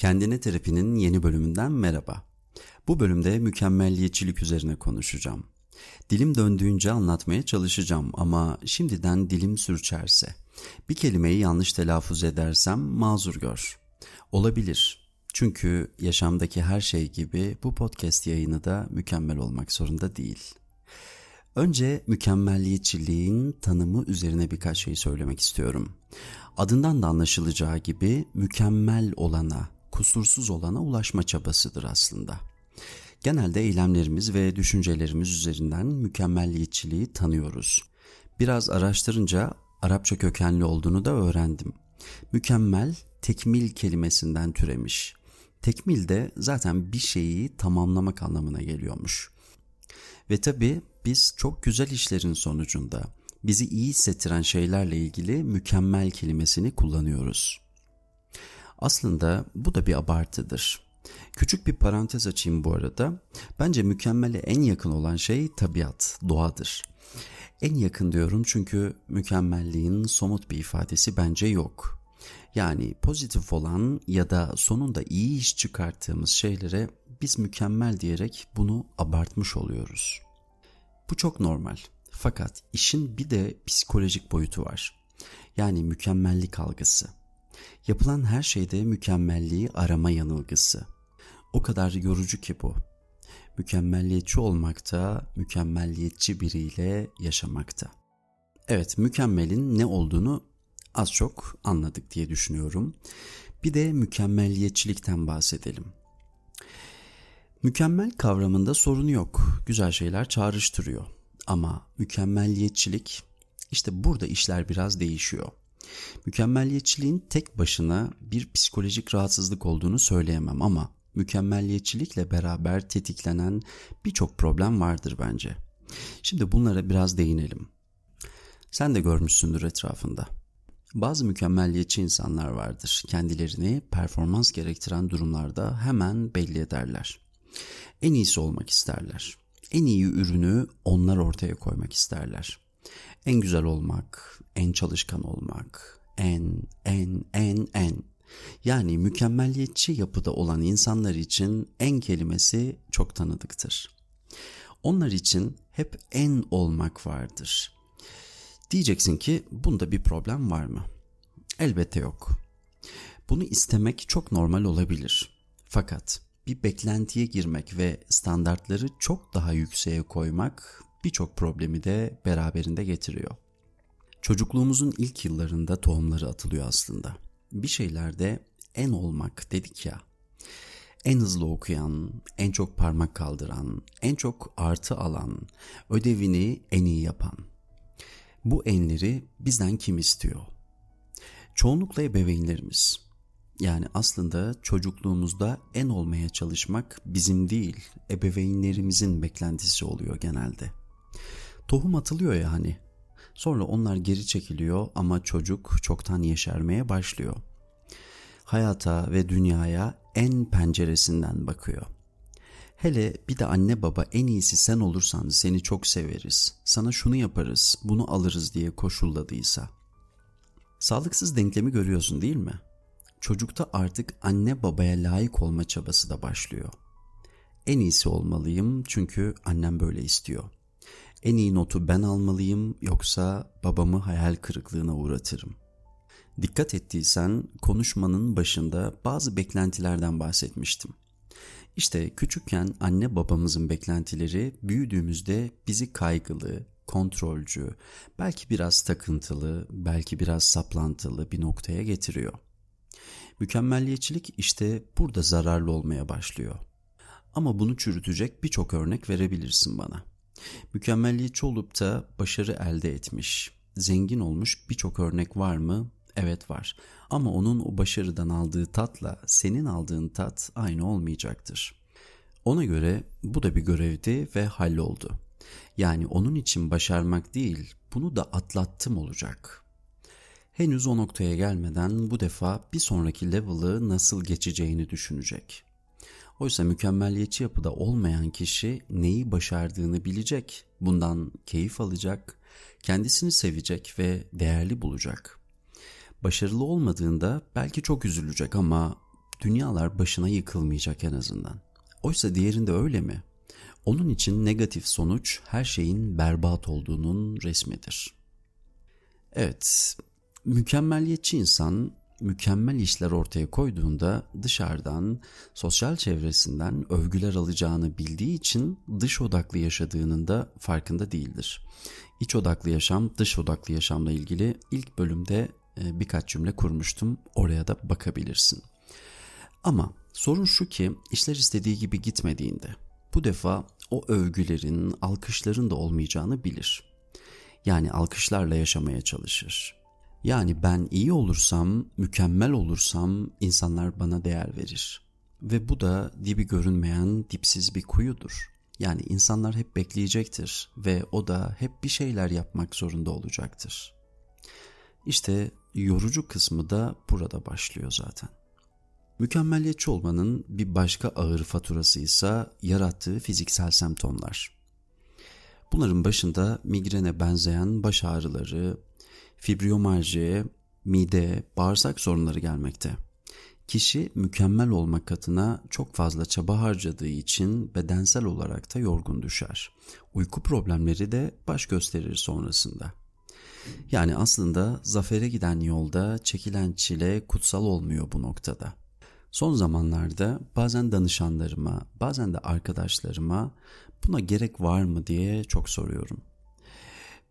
Kendine Terapi'nin yeni bölümünden merhaba. Bu bölümde mükemmelliyetçilik üzerine konuşacağım. Dilim döndüğünce anlatmaya çalışacağım ama şimdiden dilim sürçerse, bir kelimeyi yanlış telaffuz edersem mazur gör. Olabilir. Çünkü yaşamdaki her şey gibi bu podcast yayını da mükemmel olmak zorunda değil. Önce mükemmelliyetçiliğin tanımı üzerine birkaç şey söylemek istiyorum. Adından da anlaşılacağı gibi mükemmel olana, kusursuz olana ulaşma çabasıdır aslında. Genelde eylemlerimiz ve düşüncelerimiz üzerinden mükemmelliyetçiliği tanıyoruz. Biraz araştırınca Arapça kökenli olduğunu da öğrendim. Mükemmel, tekmil kelimesinden türemiş. Tekmil de zaten bir şeyi tamamlamak anlamına geliyormuş. Ve tabi biz çok güzel işlerin sonucunda bizi iyi hissettiren şeylerle ilgili mükemmel kelimesini kullanıyoruz. Aslında bu da bir abartıdır. Küçük bir parantez açayım bu arada. Bence mükemmele en yakın olan şey tabiat, doğadır. En yakın diyorum çünkü mükemmelliğin somut bir ifadesi bence yok. Yani pozitif olan ya da sonunda iyi iş çıkarttığımız şeylere biz mükemmel diyerek bunu abartmış oluyoruz. Bu çok normal. Fakat işin bir de psikolojik boyutu var. Yani mükemmellik algısı. Yapılan her şeyde mükemmelliği arama yanılgısı. O kadar yorucu ki bu. Mükemmelliyetçi olmakta, mükemmelliyetçi biriyle yaşamakta. Evet, mükemmelin ne olduğunu az çok anladık diye düşünüyorum. Bir de mükemmelliyetçilikten bahsedelim. Mükemmel kavramında sorun yok. Güzel şeyler çağrıştırıyor. Ama mükemmelliyetçilik işte burada işler biraz değişiyor. Mükemmelliyetçiliğin tek başına bir psikolojik rahatsızlık olduğunu söyleyemem ama mükemmelliyetçilikle beraber tetiklenen birçok problem vardır bence. Şimdi bunlara biraz değinelim. Sen de görmüşsündür etrafında. Bazı mükemmelliyetçi insanlar vardır. Kendilerini performans gerektiren durumlarda hemen belli ederler. En iyisi olmak isterler. En iyi ürünü onlar ortaya koymak isterler. En güzel olmak, en çalışkan olmak, en, en, en, en. Yani mükemmelliyetçi yapıda olan insanlar için en kelimesi çok tanıdıktır. Onlar için hep en olmak vardır. Diyeceksin ki bunda bir problem var mı? Elbette yok. Bunu istemek çok normal olabilir. Fakat bir beklentiye girmek ve standartları çok daha yükseğe koymak birçok problemi de beraberinde getiriyor. Çocukluğumuzun ilk yıllarında tohumları atılıyor aslında. Bir şeylerde en olmak dedik ya. En hızlı okuyan, en çok parmak kaldıran, en çok artı alan, ödevini en iyi yapan. Bu enleri bizden kim istiyor? Çoğunlukla ebeveynlerimiz. Yani aslında çocukluğumuzda en olmaya çalışmak bizim değil, ebeveynlerimizin beklentisi oluyor genelde. Tohum atılıyor yani. Sonra onlar geri çekiliyor ama çocuk çoktan yeşermeye başlıyor. Hayata ve dünyaya en penceresinden bakıyor. Hele bir de anne baba en iyisi sen olursan seni çok severiz, sana şunu yaparız, bunu alırız diye koşulladıysa. Sağlıksız denklemi görüyorsun değil mi? Çocukta artık anne babaya layık olma çabası da başlıyor. En iyisi olmalıyım çünkü annem böyle istiyor. En iyi notu ben almalıyım yoksa babamı hayal kırıklığına uğratırım. Dikkat ettiysen konuşmanın başında bazı beklentilerden bahsetmiştim. İşte küçükken anne babamızın beklentileri büyüdüğümüzde bizi kaygılı, kontrolcü, belki biraz takıntılı, belki biraz saplantılı bir noktaya getiriyor. Mükemmelliyetçilik işte burada zararlı olmaya başlıyor. Ama bunu çürütecek birçok örnek verebilirsin bana. Mükemmelliyetçi olup da başarı elde etmiş, zengin olmuş birçok örnek var mı? Evet var. Ama onun o başarıdan aldığı tatla senin aldığın tat aynı olmayacaktır. Ona göre bu da bir görevdi ve halloldu. Yani onun için başarmak değil, bunu da atlattım olacak. Henüz o noktaya gelmeden bu defa bir sonraki level'ı nasıl geçeceğini düşünecek. Oysa mükemmelliyetçi yapıda olmayan kişi neyi başardığını bilecek, bundan keyif alacak, kendisini sevecek ve değerli bulacak. Başarılı olmadığında belki çok üzülecek ama dünyalar başına yıkılmayacak en azından. Oysa diğerinde öyle mi? Onun için negatif sonuç her şeyin berbat olduğunun resmidir. Evet, mükemmeliyetçi insan mükemmel işler ortaya koyduğunda dışarıdan, sosyal çevresinden övgüler alacağını bildiği için dış odaklı yaşadığının da farkında değildir. İç odaklı yaşam, dış odaklı yaşamla ilgili ilk bölümde e, birkaç cümle kurmuştum. Oraya da bakabilirsin. Ama sorun şu ki işler istediği gibi gitmediğinde bu defa o övgülerin, alkışların da olmayacağını bilir. Yani alkışlarla yaşamaya çalışır. Yani ben iyi olursam, mükemmel olursam insanlar bana değer verir. Ve bu da dibi görünmeyen dipsiz bir kuyudur. Yani insanlar hep bekleyecektir ve o da hep bir şeyler yapmak zorunda olacaktır. İşte yorucu kısmı da burada başlıyor zaten. Mükemmeliyetçi olmanın bir başka ağır faturası ise yarattığı fiziksel semptomlar. Bunların başında migrene benzeyen baş ağrıları, fibromiyaljiye, mide, bağırsak sorunları gelmekte. Kişi mükemmel olmak katına çok fazla çaba harcadığı için bedensel olarak da yorgun düşer. Uyku problemleri de baş gösterir sonrasında. Yani aslında zafere giden yolda çekilen çile kutsal olmuyor bu noktada. Son zamanlarda bazen danışanlarıma, bazen de arkadaşlarıma buna gerek var mı diye çok soruyorum.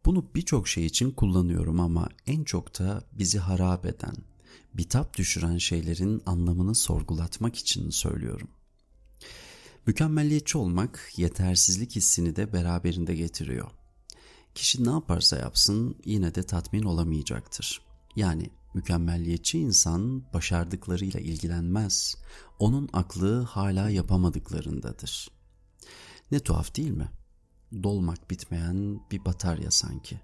Bunu birçok şey için kullanıyorum ama en çok da bizi harap eden, bitap düşüren şeylerin anlamını sorgulatmak için söylüyorum. Mükemmelliyetçi olmak yetersizlik hissini de beraberinde getiriyor. Kişi ne yaparsa yapsın yine de tatmin olamayacaktır. Yani mükemmelliyetçi insan başardıklarıyla ilgilenmez. Onun aklı hala yapamadıklarındadır. Ne tuhaf değil mi? Dolmak bitmeyen bir batarya sanki.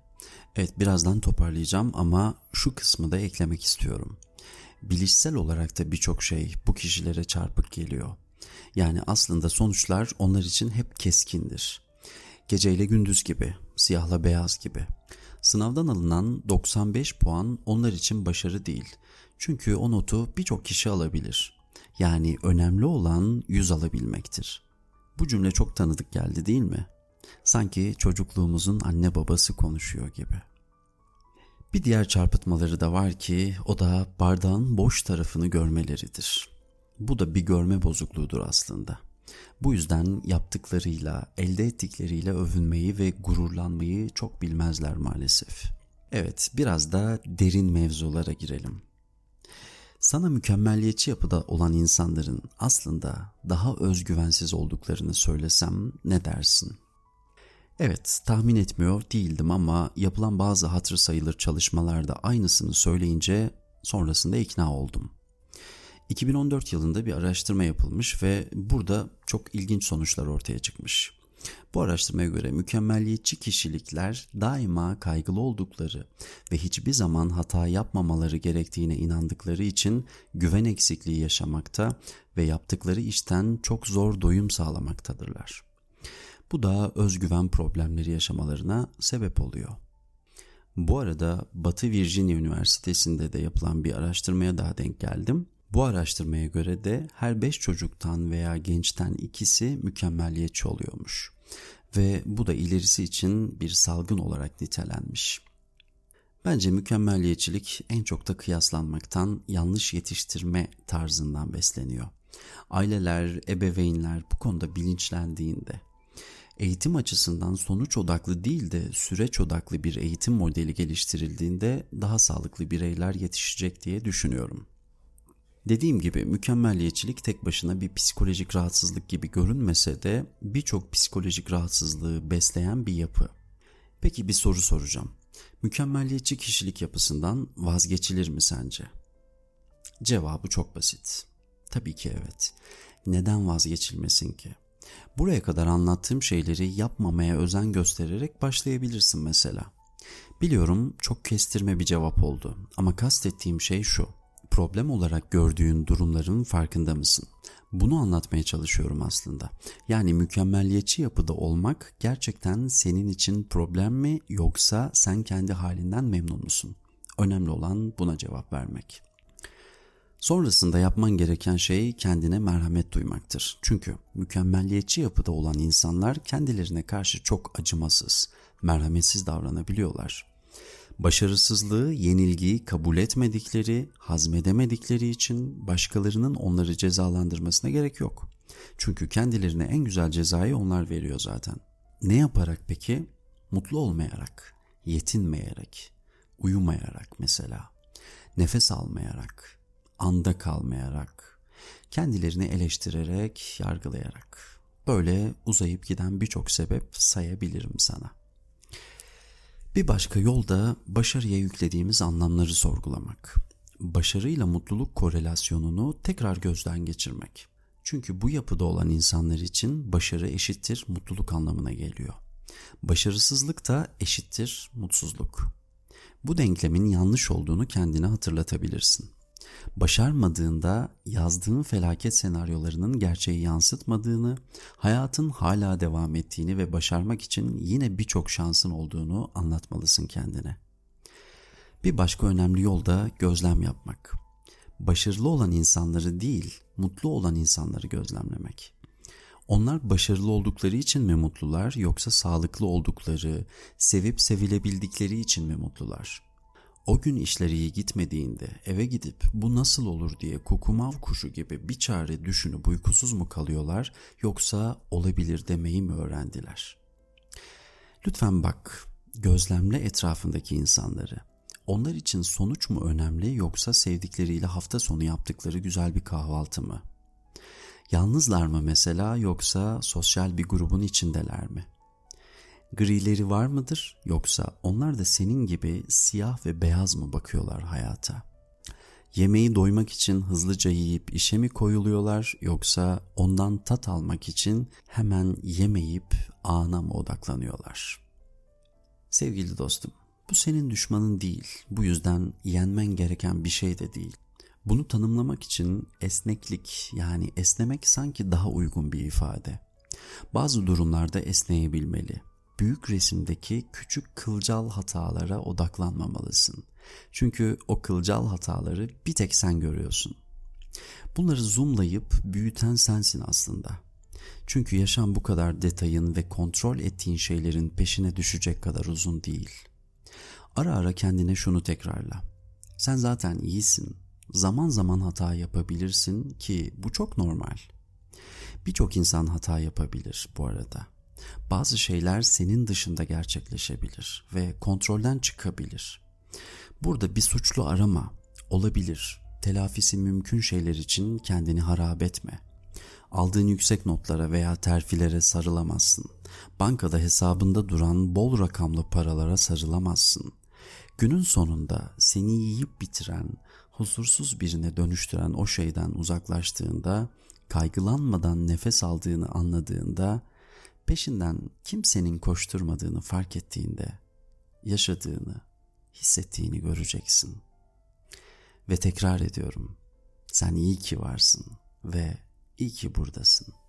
Evet birazdan toparlayacağım ama şu kısmı da eklemek istiyorum. Bilişsel olarak da birçok şey bu kişilere çarpık geliyor. Yani aslında sonuçlar onlar için hep keskindir. Geceyle gündüz gibi, siyahla beyaz gibi. Sınavdan alınan 95 puan onlar için başarı değil. Çünkü o notu birçok kişi alabilir. Yani önemli olan 100 alabilmektir. Bu cümle çok tanıdık geldi değil mi? Sanki çocukluğumuzun anne babası konuşuyor gibi. Bir diğer çarpıtmaları da var ki o da bardağın boş tarafını görmeleridir. Bu da bir görme bozukluğudur aslında. Bu yüzden yaptıklarıyla, elde ettikleriyle övünmeyi ve gururlanmayı çok bilmezler maalesef. Evet, biraz da derin mevzulara girelim. Sana mükemmelliyetçi yapıda olan insanların aslında daha özgüvensiz olduklarını söylesem ne dersin? Evet, tahmin etmiyor değildim ama yapılan bazı hatır sayılır çalışmalarda aynısını söyleyince sonrasında ikna oldum. 2014 yılında bir araştırma yapılmış ve burada çok ilginç sonuçlar ortaya çıkmış. Bu araştırmaya göre mükemmelliyetçi kişilikler daima kaygılı oldukları ve hiçbir zaman hata yapmamaları gerektiğine inandıkları için güven eksikliği yaşamakta ve yaptıkları işten çok zor doyum sağlamaktadırlar. Bu da özgüven problemleri yaşamalarına sebep oluyor. Bu arada Batı Virginia Üniversitesi'nde de yapılan bir araştırmaya daha denk geldim. Bu araştırmaya göre de her 5 çocuktan veya gençten ikisi mükemmelliyetçi oluyormuş. Ve bu da ilerisi için bir salgın olarak nitelenmiş. Bence mükemmelliyetçilik en çok da kıyaslanmaktan, yanlış yetiştirme tarzından besleniyor. Aileler, ebeveynler bu konuda bilinçlendiğinde eğitim açısından sonuç odaklı değil de süreç odaklı bir eğitim modeli geliştirildiğinde daha sağlıklı bireyler yetişecek diye düşünüyorum. Dediğim gibi mükemmelliyetçilik tek başına bir psikolojik rahatsızlık gibi görünmese de birçok psikolojik rahatsızlığı besleyen bir yapı. Peki bir soru soracağım. Mükemmelliyetçi kişilik yapısından vazgeçilir mi sence? Cevabı çok basit. Tabii ki evet. Neden vazgeçilmesin ki? Buraya kadar anlattığım şeyleri yapmamaya özen göstererek başlayabilirsin mesela. Biliyorum çok kestirme bir cevap oldu ama kastettiğim şey şu. Problem olarak gördüğün durumların farkında mısın? Bunu anlatmaya çalışıyorum aslında. Yani mükemmelliyetçi yapıda olmak gerçekten senin için problem mi yoksa sen kendi halinden memnun musun? Önemli olan buna cevap vermek. Sonrasında yapman gereken şey kendine merhamet duymaktır. Çünkü mükemmelliyetçi yapıda olan insanlar kendilerine karşı çok acımasız, merhametsiz davranabiliyorlar. Başarısızlığı, yenilgiyi kabul etmedikleri, hazmedemedikleri için başkalarının onları cezalandırmasına gerek yok. Çünkü kendilerine en güzel cezayı onlar veriyor zaten. Ne yaparak peki? Mutlu olmayarak, yetinmeyerek, uyumayarak mesela, nefes almayarak, anda kalmayarak, kendilerini eleştirerek, yargılayarak. Böyle uzayıp giden birçok sebep sayabilirim sana. Bir başka yol da başarıya yüklediğimiz anlamları sorgulamak. Başarıyla mutluluk korelasyonunu tekrar gözden geçirmek. Çünkü bu yapıda olan insanlar için başarı eşittir mutluluk anlamına geliyor. Başarısızlık da eşittir mutsuzluk. Bu denklemin yanlış olduğunu kendine hatırlatabilirsin. Başarmadığında yazdığın felaket senaryolarının gerçeği yansıtmadığını, hayatın hala devam ettiğini ve başarmak için yine birçok şansın olduğunu anlatmalısın kendine. Bir başka önemli yol da gözlem yapmak. Başarılı olan insanları değil, mutlu olan insanları gözlemlemek. Onlar başarılı oldukları için mi mutlular yoksa sağlıklı oldukları, sevip sevilebildikleri için mi mutlular? O gün işleri iyi gitmediğinde eve gidip bu nasıl olur diye kukumav kuşu gibi bir çare düşünüp uykusuz mu kalıyorlar yoksa olabilir demeyi mi öğrendiler? Lütfen bak, gözlemle etrafındaki insanları. Onlar için sonuç mu önemli yoksa sevdikleriyle hafta sonu yaptıkları güzel bir kahvaltı mı? Yalnızlar mı mesela yoksa sosyal bir grubun içindeler mi? Grileri var mıdır yoksa onlar da senin gibi siyah ve beyaz mı bakıyorlar hayata? Yemeği doymak için hızlıca yiyip işe mi koyuluyorlar yoksa ondan tat almak için hemen yemeyip ana mı odaklanıyorlar? Sevgili dostum, bu senin düşmanın değil. Bu yüzden yenmen gereken bir şey de değil. Bunu tanımlamak için esneklik yani esnemek sanki daha uygun bir ifade. Bazı durumlarda esneyebilmeli. Büyük resimdeki küçük kılcal hatalara odaklanmamalısın. Çünkü o kılcal hataları bir tek sen görüyorsun. Bunları zoomlayıp büyüten sensin aslında. Çünkü yaşam bu kadar detayın ve kontrol ettiğin şeylerin peşine düşecek kadar uzun değil. Ara ara kendine şunu tekrarla. Sen zaten iyisin zaman zaman hata yapabilirsin ki bu çok normal. Birçok insan hata yapabilir bu arada. Bazı şeyler senin dışında gerçekleşebilir ve kontrolden çıkabilir. Burada bir suçlu arama olabilir. Telafisi mümkün şeyler için kendini harap etme. Aldığın yüksek notlara veya terfilere sarılamazsın. Bankada hesabında duran bol rakamlı paralara sarılamazsın. Günün sonunda seni yiyip bitiren, huzursuz birine dönüştüren o şeyden uzaklaştığında, kaygılanmadan nefes aldığını anladığında, peşinden kimsenin koşturmadığını fark ettiğinde, yaşadığını, hissettiğini göreceksin. Ve tekrar ediyorum, sen iyi ki varsın ve iyi ki buradasın.''